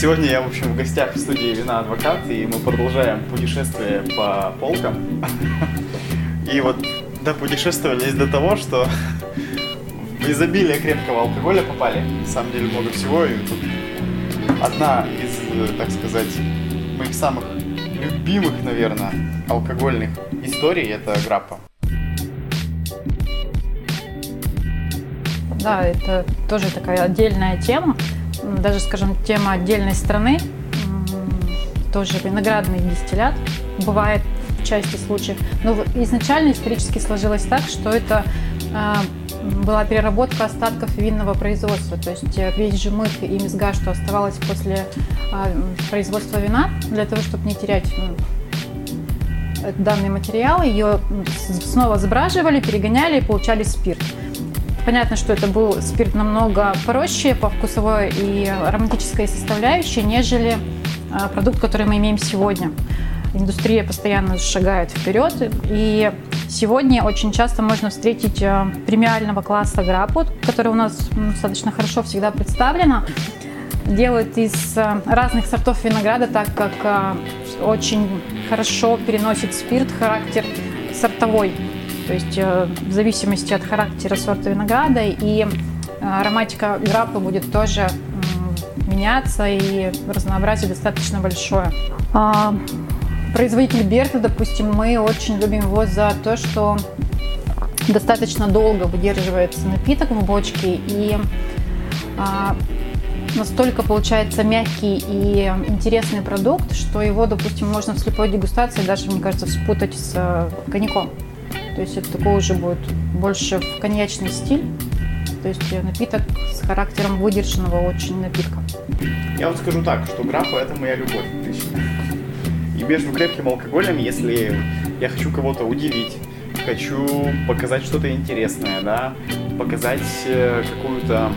Сегодня я, в общем, в гостях в студии «Вина Адвокат», и мы продолжаем путешествие по полкам. И вот допутешествовались до того, что в изобилие крепкого алкоголя попали. На самом деле много всего, и тут одна из, так сказать, моих самых любимых, наверное, алкогольных историй – это граппа. Да, это тоже такая отдельная тема, даже, скажем, тема отдельной страны, тоже виноградный дистиллят, бывает в части случаев. Но изначально исторически сложилось так, что это а, была переработка остатков винного производства, то есть э, весь жмых и мезга, что оставалось после а, производства вина, для того, чтобы не терять данный материал, ее снова забраживали, перегоняли и получали спирт. Понятно, что это был спирт намного проще по вкусовой и ароматической составляющей, нежели а, продукт, который мы имеем сегодня. Индустрия постоянно шагает вперед, и сегодня очень часто можно встретить а, премиального класса граппу, который у нас достаточно хорошо всегда представлена. Делают из а, разных сортов винограда, так как очень хорошо переносит спирт, характер сортовой то есть э, в зависимости от характера сорта винограда и э, ароматика граппы будет тоже меняться и разнообразие достаточно большое. А, производитель Берта, допустим, мы очень любим его за то, что достаточно долго выдерживается напиток в бочке и а, настолько получается мягкий и интересный продукт, что его, допустим, можно в слепой дегустации даже, мне кажется, спутать с э, коньяком. То есть это такой уже будет больше в коньячный стиль. То есть напиток с характером выдержанного очень напитка. Я вот скажу так, что графа это моя любовь лично. И между крепким алкоголем, если я хочу кого-то удивить, хочу показать что-то интересное, да, показать э, какую-то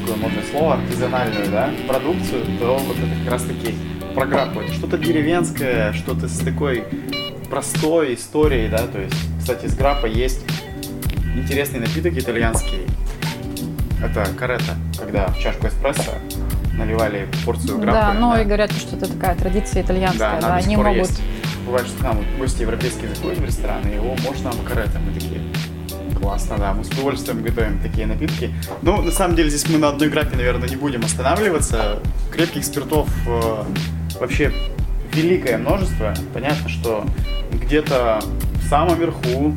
такое модное слово, артизанальную, да, продукцию, то вот это как раз таки про графу. Это что-то деревенское, что-то с такой простой историей, да, то есть, кстати, с граппа есть интересный напиток итальянский. Это карета, когда в чашку эспрессо наливали порцию граппы. Да, ну да. и говорят, что это такая традиция итальянская, да, да они могут... Есть. Бывает, что вот гости европейские заходят в ресторан, и его можно нам карета, мы такие, классно, да, мы с удовольствием готовим такие напитки. Ну, на самом деле, здесь мы на одной граппе, наверное, не будем останавливаться. Крепких спиртов э, вообще великое множество. Понятно, что где-то в самом верху,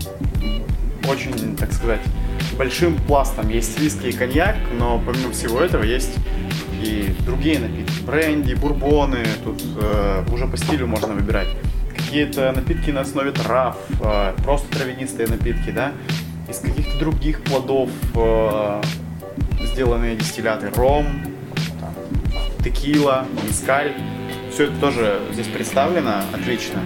очень, так сказать, большим пластом есть виски и коньяк, но помимо всего этого есть и другие напитки. Бренди, бурбоны, тут э, уже по стилю можно выбирать. Какие-то напитки на основе трав, э, просто травянистые напитки, да, из каких-то других плодов э, сделанные дистилляты. Ром, там, текила, мискаль. Все это тоже здесь представлено отлично.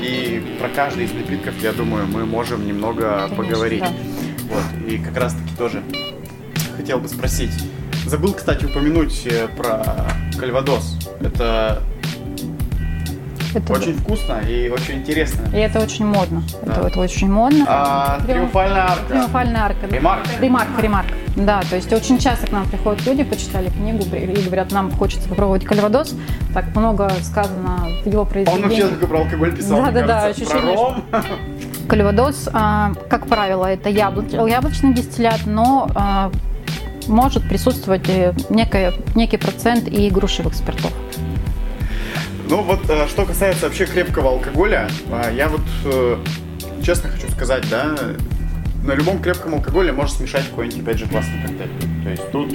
И про каждый из напитков, я думаю, мы можем немного Конечно, поговорить. Да. Вот. И как раз таки тоже хотел бы спросить. Забыл, кстати, упомянуть э, про кальвадос. Это это очень да. вкусно и очень интересно. И это очень модно. Да. Это, это очень модно. А, триумфальная арка. Триумфальная арка. Ремарка. Ремарка, ремарка. Да, то есть очень часто к нам приходят люди, почитали книгу и говорят, нам хочется попробовать кальвадос. Так много сказано в его произведении. Он вообще только про алкоголь писал, Да, да, да. Ощущение, про ром. Кальвадос, а, как правило, это яблоч, яблочный дистиллят, но а, может присутствовать некий, некий процент и грушевых спиртов. Ну вот, э, что касается вообще крепкого алкоголя, э, я вот э, честно хочу сказать, да, на любом крепком алкоголе можно смешать какой-нибудь, опять же, классный коктейль. То есть тут,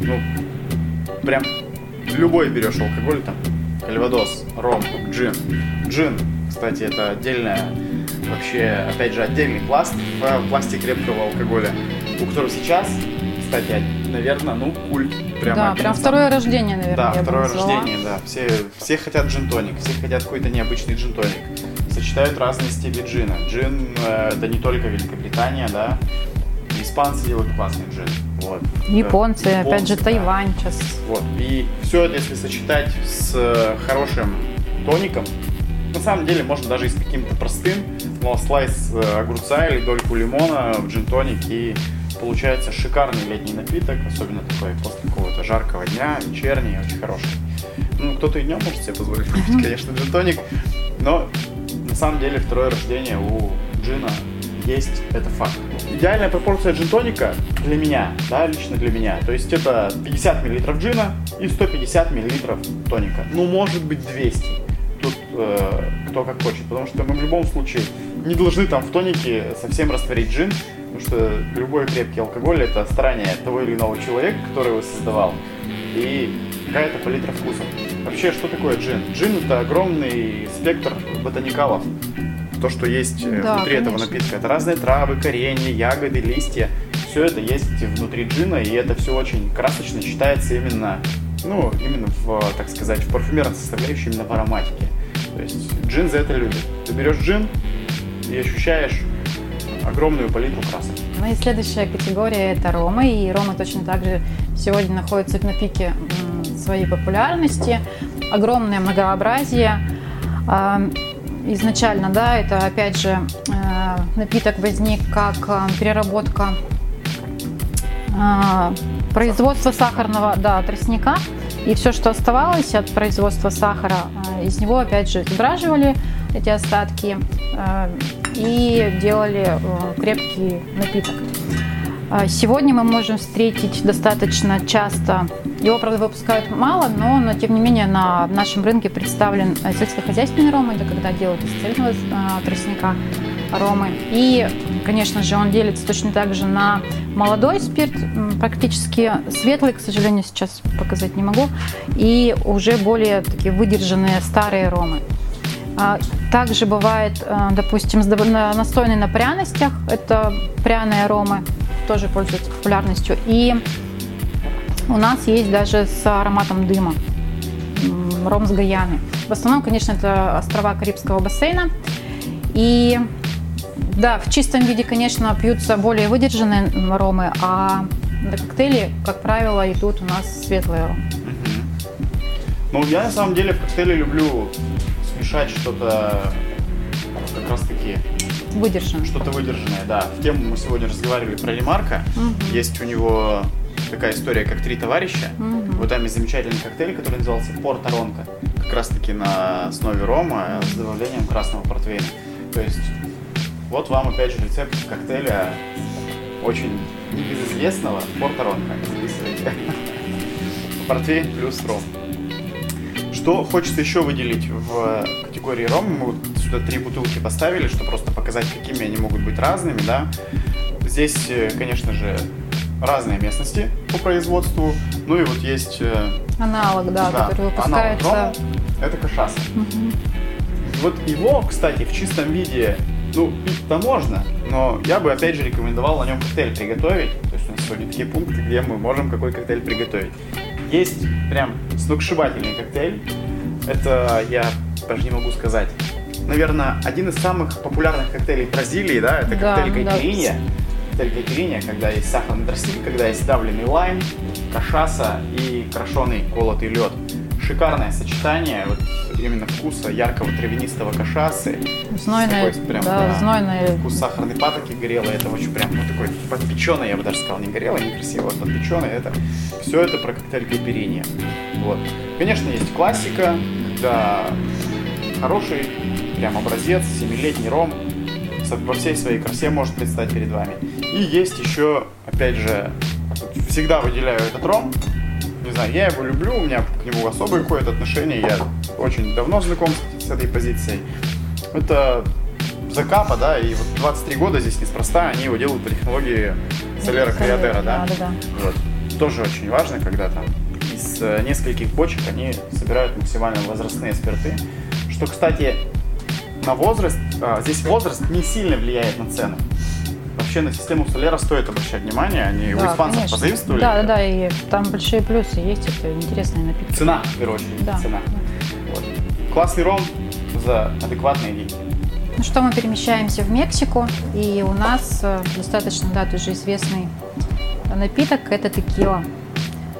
ну, прям любой берешь алкоголь, там, кальвадос, ром, джин. Джин, кстати, это отдельная, вообще, опять же, отдельный пласт в пласте крепкого алкоголя, у которого сейчас, кстати, наверное, ну, культ. Прямо да, прям второе рождение, наверное. Да, второе рождение, да. Все, все хотят джин-тоник, все хотят какой-то необычный джин-тоник. Сочетают разные стили джина. Джин э, это не только Великобритания, да. Испанцы делают классный джин. Вот. Японцы, Японцы опять же, да. Тайвань сейчас. Вот. И все это, если сочетать с э, хорошим тоником, на самом деле можно даже и с каким-то простым, но слайс э, огурца или дольку лимона в джин-тоник и получается шикарный летний напиток, особенно такой после какого-то жаркого дня, вечерний, очень хороший. Ну, кто-то и днем может себе позволить выпить, конечно, джин-тоник, но на самом деле второе рождение у джина есть, это факт. Идеальная пропорция джин-тоника для меня, да, лично для меня, то есть это 50 мл джина и 150 мл тоника. Ну, может быть 200. Тут э, кто как хочет, потому что мы в любом случае не должны там в тонике совсем растворить джин, потому что любой крепкий алкоголь это старание того или иного человека, который его создавал, и какая-то палитра вкусов. Вообще, что такое джин? Джин это огромный спектр ботаникалов, то, что есть э, да, внутри конечно. этого напитка. Это разные травы, коренья, ягоды, листья. Все это есть внутри джина, и это все очень красочно читается именно, ну, именно в, так сказать, в парфюмерной составляющей, именно в ароматике. То есть джин за это любит. Ты берешь джин и ощущаешь огромную палитру красок. Ну и следующая категория это ромы, и ромы точно так же сегодня находятся на пике своей популярности. Огромное многообразие изначально, да, это опять же э, напиток возник как э, переработка э, производства сахарного, да, тростника. И все, что оставалось от производства сахара, из него опять же сбраживали эти остатки и делали крепкий напиток. А, сегодня мы можем встретить достаточно часто, его, правда, выпускают мало, но, но тем не менее на нашем рынке представлен э, сельскохозяйственный ром, это когда делают из цельного а, тростника ромы. И, конечно же, он делится точно так же на молодой спирт, практически светлый, к сожалению, сейчас показать не могу, и уже более такие выдержанные старые ромы. А, также бывает, э, допустим, настойный на пряностях, это пряные аромы, тоже пользуется популярностью. И у нас есть даже с ароматом дыма ром с Гаяны. В основном, конечно, это острова Карибского бассейна. И да, в чистом виде, конечно, пьются более выдержанные ромы, а коктейли, как правило, идут у нас светлые ромы. Ну, я на самом деле в коктейле люблю смешать что-то как раз таки Выдержанное. Что-то выдержанное, да. В тему мы сегодня разговаривали про Ремарка. Угу. Есть у него такая история, как «Три товарища». Угу. Вот там есть замечательный коктейль, который назывался «Порто Ронко». Как раз-таки на основе рома с добавлением красного портвейна. То есть вот вам опять же рецепт коктейля очень небезызвестного Порто Ронко. Записывайте. Портвейн плюс ром. Что хочется еще выделить в категории ром? Мы вот сюда три бутылки поставили, чтобы просто показать, какими они могут быть разными, да. Здесь, э, конечно же, разные местности по производству. Ну и вот есть... Э, аналог, да, да который выпускается... Аналог рома, это кашаса. Угу. Вот его, кстати, в чистом виде, ну, пить-то можно, но я бы, опять же, рекомендовал на нем коктейль приготовить. То есть у нас сегодня такие пункты, где мы можем какой коктейль приготовить. Есть прям сногсшибательный коктейль. Это я даже не могу сказать. Наверное, один из самых популярных коктейлей Бразилии, да, это да, коктейль кайпиринья. Да. Коктейль кайпиринья, когда есть сахарный тростник, когда есть давленный лайм, кашаса и крашеный колотый лед. Шикарное сочетание вот именно вкуса яркого травянистого кашасы. Знойный, прям, да, да, знойный. Вкус сахарной патоки горелой, это очень прям ну, такой подпеченный, я бы даже сказал, не горелый, не красиво, а подпеченный. Это все это про коктейль кайпиринья. Вот. Конечно, есть классика, когда хороший прям образец, семилетний ром во всей своей красе может предстать перед вами. И есть еще, опять же, всегда выделяю этот ром. Не знаю, я его люблю, у меня к нему особое какое-то отношение, я очень давно знаком с, с этой позицией. Это Закапа, да, и вот 23 года здесь неспроста, они его делают по технологии Солера Криадера, да? Да, да. Вот. Тоже очень важно, когда там из э, нескольких бочек они собирают максимально возрастные спирты. Что, кстати, на возраст, а, здесь возраст не сильно влияет на цену. Вообще на систему Солера стоит обращать внимание, они да, у испанцев конечно. позаимствовали. Да, да, да, и там большие плюсы есть, это интересные напитки. Цена, в первую очередь, да. цена. Вот. Классный ром за адекватные деньги. Ну что, мы перемещаемся в Мексику, и у нас э, достаточно, да, тоже известный напиток – это текила.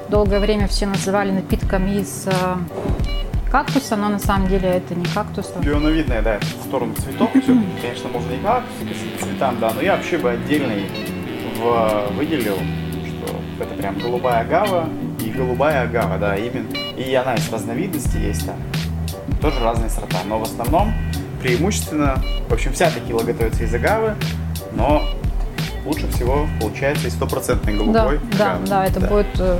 Долгое время все называли напитком из кактуса, но на самом деле это не кактус. Пионовидная, да, в сторону цветов. Все, конечно, можно и кактус, и цветам, да, но я вообще бы отдельный в, выделил, что это прям голубая гава и голубая агава, да, именно. И она из разновидностей есть там. Тоже разные сорта. Но в основном преимущественно, в общем, вся текила готовится из агавы, но лучше всего получается и стопроцентный голубой. Да, агавы. да, да, это да. будет э,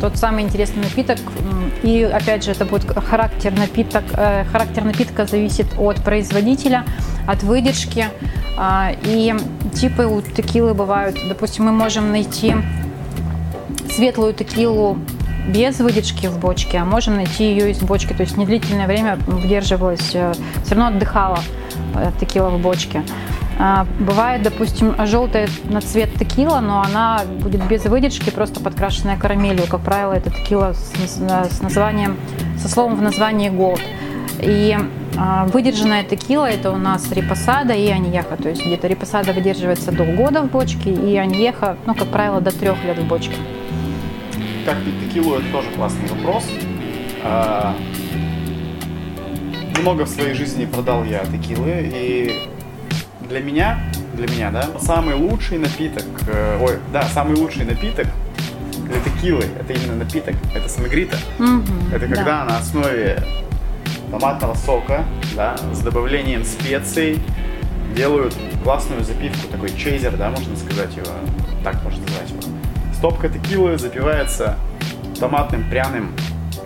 тот самый интересный напиток. И опять же, это будет характер напиток. Э, характер напитка зависит от производителя, от выдержки. Э, и типы у текилы бывают, допустим, мы можем найти светлую текилу без выдержки в бочке, а можем найти ее из бочки. То есть недлительное время выдерживалась, э, все равно отдыхала э, текила в бочке. А, бывает, допустим, желтая на цвет текила, но она будет без выдержки, просто подкрашенная карамелью. Как правило, это текила с, с названием, со словом в названии gold. И а, выдержанная текила это у нас репосада и аньеха. То есть где-то репосада выдерживается до года в бочке, и аньеха, ну, как правило, до трех лет в бочке как пить текилу, это тоже классный вопрос. А, много в своей жизни продал я текилы, и для меня, для меня, да, самый лучший напиток, э, ой, да, самый лучший напиток для текилы, это именно напиток, это самогрита. Mm-hmm, это когда да. на основе томатного сока, да, с добавлением специй делают классную запивку, такой чейзер, да, можно сказать его, так можно назвать его Стопка текилы запивается томатным, пряным,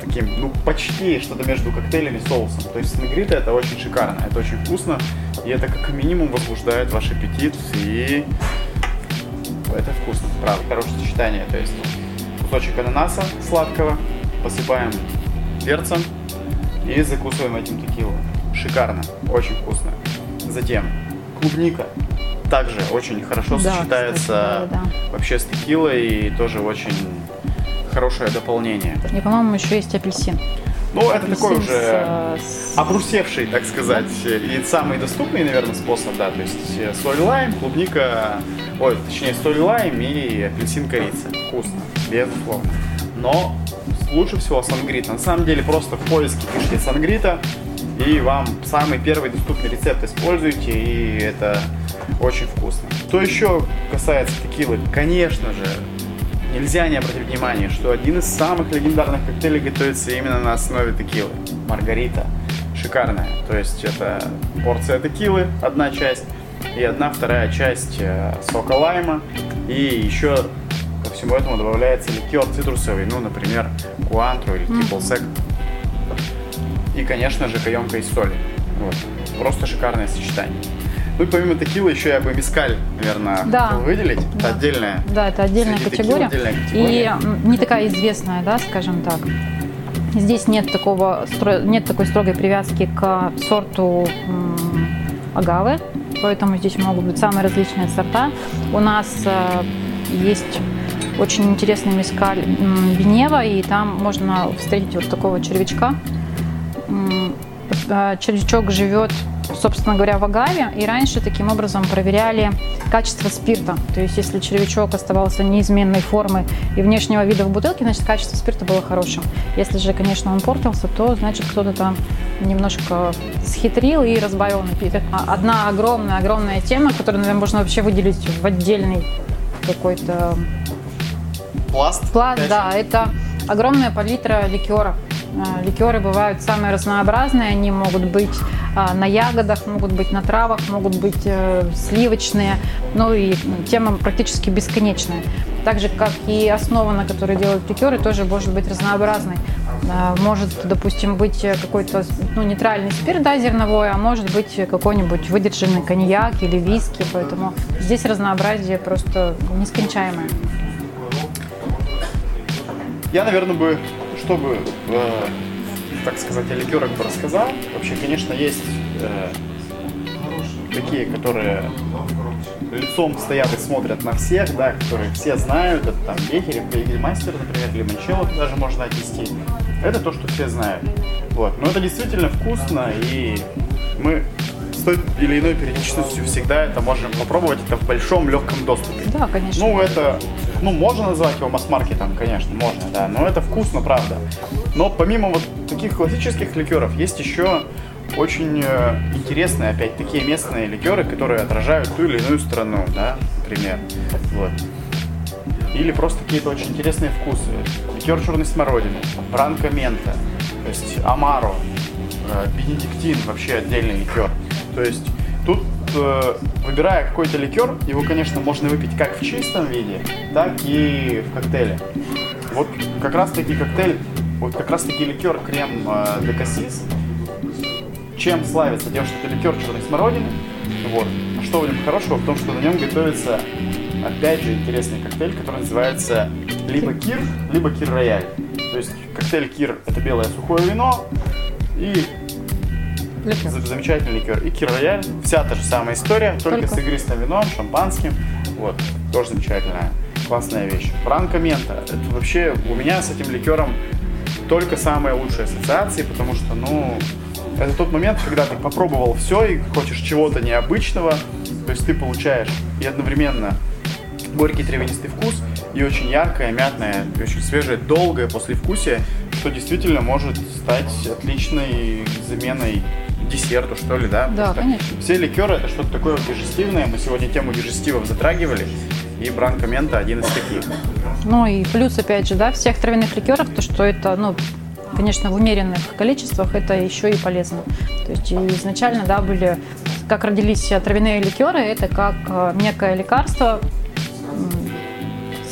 таким, ну, почти что-то между коктейлем и соусом. То есть снегрита это очень шикарно, это очень вкусно, и это как минимум возбуждает ваш аппетит, и это вкусно, правда, хорошее сочетание. То есть кусочек ананаса сладкого посыпаем перцем и закусываем этим текилу. Шикарно, очень вкусно. Затем клубника также очень хорошо да, сочетается кстати, да, да. вообще с текилой и тоже очень хорошее дополнение. И, по-моему, еще есть апельсин. Ну, апельсин это такой уже э, с... обрусевший, так сказать, и самый доступный, наверное, способ, да, то есть э, соль лайм, клубника, ой, точнее, соль лайм и апельсин корица. Вкусно, безусловно. Но лучше всего сангрит. На самом деле, просто в поиске пишите сангрита, и вам самый первый доступный рецепт используйте, и это очень вкусно. Что еще касается текилы, конечно же, нельзя не обратить внимание, что один из самых легендарных коктейлей готовится именно на основе текилы. Маргарита. Шикарная. То есть это порция текилы, одна часть, и одна вторая часть э, сока лайма. И еще ко всему этому добавляется ликер цитрусовый, ну, например, куантру или sec. И, конечно же, каемка из соли. Вот. Просто шикарное сочетание. Ну и помимо текилы еще я бы мискаль, наверное, да. выделить. Да. Это отдельная. Да, это отдельная категория. Отдельная категория. И не такая известная, да, скажем так. Здесь нет такого нет такой строгой привязки к сорту агавы, поэтому здесь могут быть самые различные сорта. У нас э, есть очень интересный мискаль Бенева, и там можно встретить вот такого червячка. Э, червячок живет собственно говоря, в агаве. И раньше таким образом проверяли качество спирта. То есть если червячок оставался неизменной формы и внешнего вида в бутылке, значит качество спирта было хорошим. Если же, конечно, он портился, то значит кто-то там немножко схитрил и разбавил напиток. А одна огромная-огромная тема, которую, наверное, можно вообще выделить в отдельный какой-то... Пласт? Пласт, да. Это огромная палитра ликеров. А, ликеры бывают самые разнообразные, они могут быть а, на ягодах, могут быть на травах, могут быть э, сливочные, ну и тема практически бесконечная. Так же, как и основа, на которой делают ликеры, тоже может быть разнообразной. А, может, допустим, быть какой-то ну, нейтральный спирт, да, зерновой, а может быть какой-нибудь выдержанный коньяк или виски, поэтому здесь разнообразие просто нескончаемое. Я, наверное, бы чтобы, э, так сказать, о ликерах бы рассказал, вообще, конечно, есть э, такие, которые лицом стоят и смотрят на всех, да, которые все знают, это там Бехер, Бегельмастер, например, Лимончелло даже можно отнести. Это то, что все знают. Вот. Но это действительно вкусно, и мы той или иной периодичностью всегда это можем попробовать, это в большом легком доступе. Да, конечно. Ну, это ну, можно назвать его масс-маркетом, конечно, можно, да, но это вкусно, правда. Но помимо вот таких классических ликеров, есть еще очень э, интересные, опять такие местные ликеры, которые отражают ту или иную страну, да, например. Вот. или просто какие-то очень интересные вкусы. Ликер черной смородины, бранко мента, то есть амаро, бенедиктин, вообще отдельный ликер. То есть тут э, выбирая какой-то ликер, его, конечно, можно выпить как в чистом виде, так и в коктейле. Вот как раз таки коктейль, вот как раз таки ликер крем э, кассис, чем славится тем, что это ликер черной смородины. Вот. Что в нем хорошего? В том, что на нем готовится, опять же, интересный коктейль, который называется либо кир, либо кир рояль. То есть коктейль кир – это белое сухое вино и Ликер. замечательный ликер. И кир рояль – вся та же самая история, только, Только. с игристым вином, шампанским. Вот, тоже замечательная, классная вещь. Франко мента – это вообще у меня с этим ликером только самые лучшие ассоциации, потому что, ну, это тот момент, когда ты попробовал все и хочешь чего-то необычного, то есть ты получаешь и одновременно горький травянистый вкус, и очень яркое, мятное, и очень свежее, долгое послевкусие, что действительно может стать отличной заменой десерту, что ли, да? Да, Потому конечно. Все ликеры это что-то такое вот дижестивное. Мы сегодня тему дижестивов затрагивали, и Бранко Мента один из таких. Ну и плюс, опять же, да, всех травяных ликеров, то, что это, ну, конечно, в умеренных количествах это еще и полезно. То есть изначально, да, были, как родились травяные ликеры, это как э, некое лекарство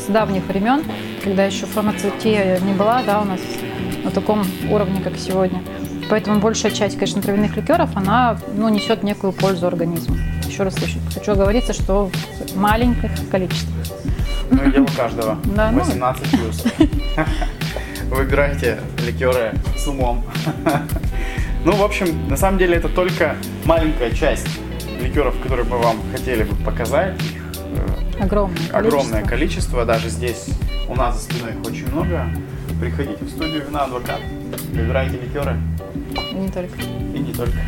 с давних времен, когда еще фармацевтия не была, да, у нас на таком уровне, как сегодня. Поэтому большая часть, конечно, травяных ликеров, она ну, несет некую пользу организму. Еще раз хочу- оговориться, что в маленьких количествах. Ну и дело каждого. Да, ну. 18 плюс. Выбирайте ликеры с умом. Ну, в общем, на самом деле это только маленькая часть ликеров, которые мы вам хотели бы показать. Их Огромное количество. огромное количество. Даже здесь у нас за спиной их очень много. Приходите в студию Вина Адвокат, выбирайте ликеры И не только. и не только.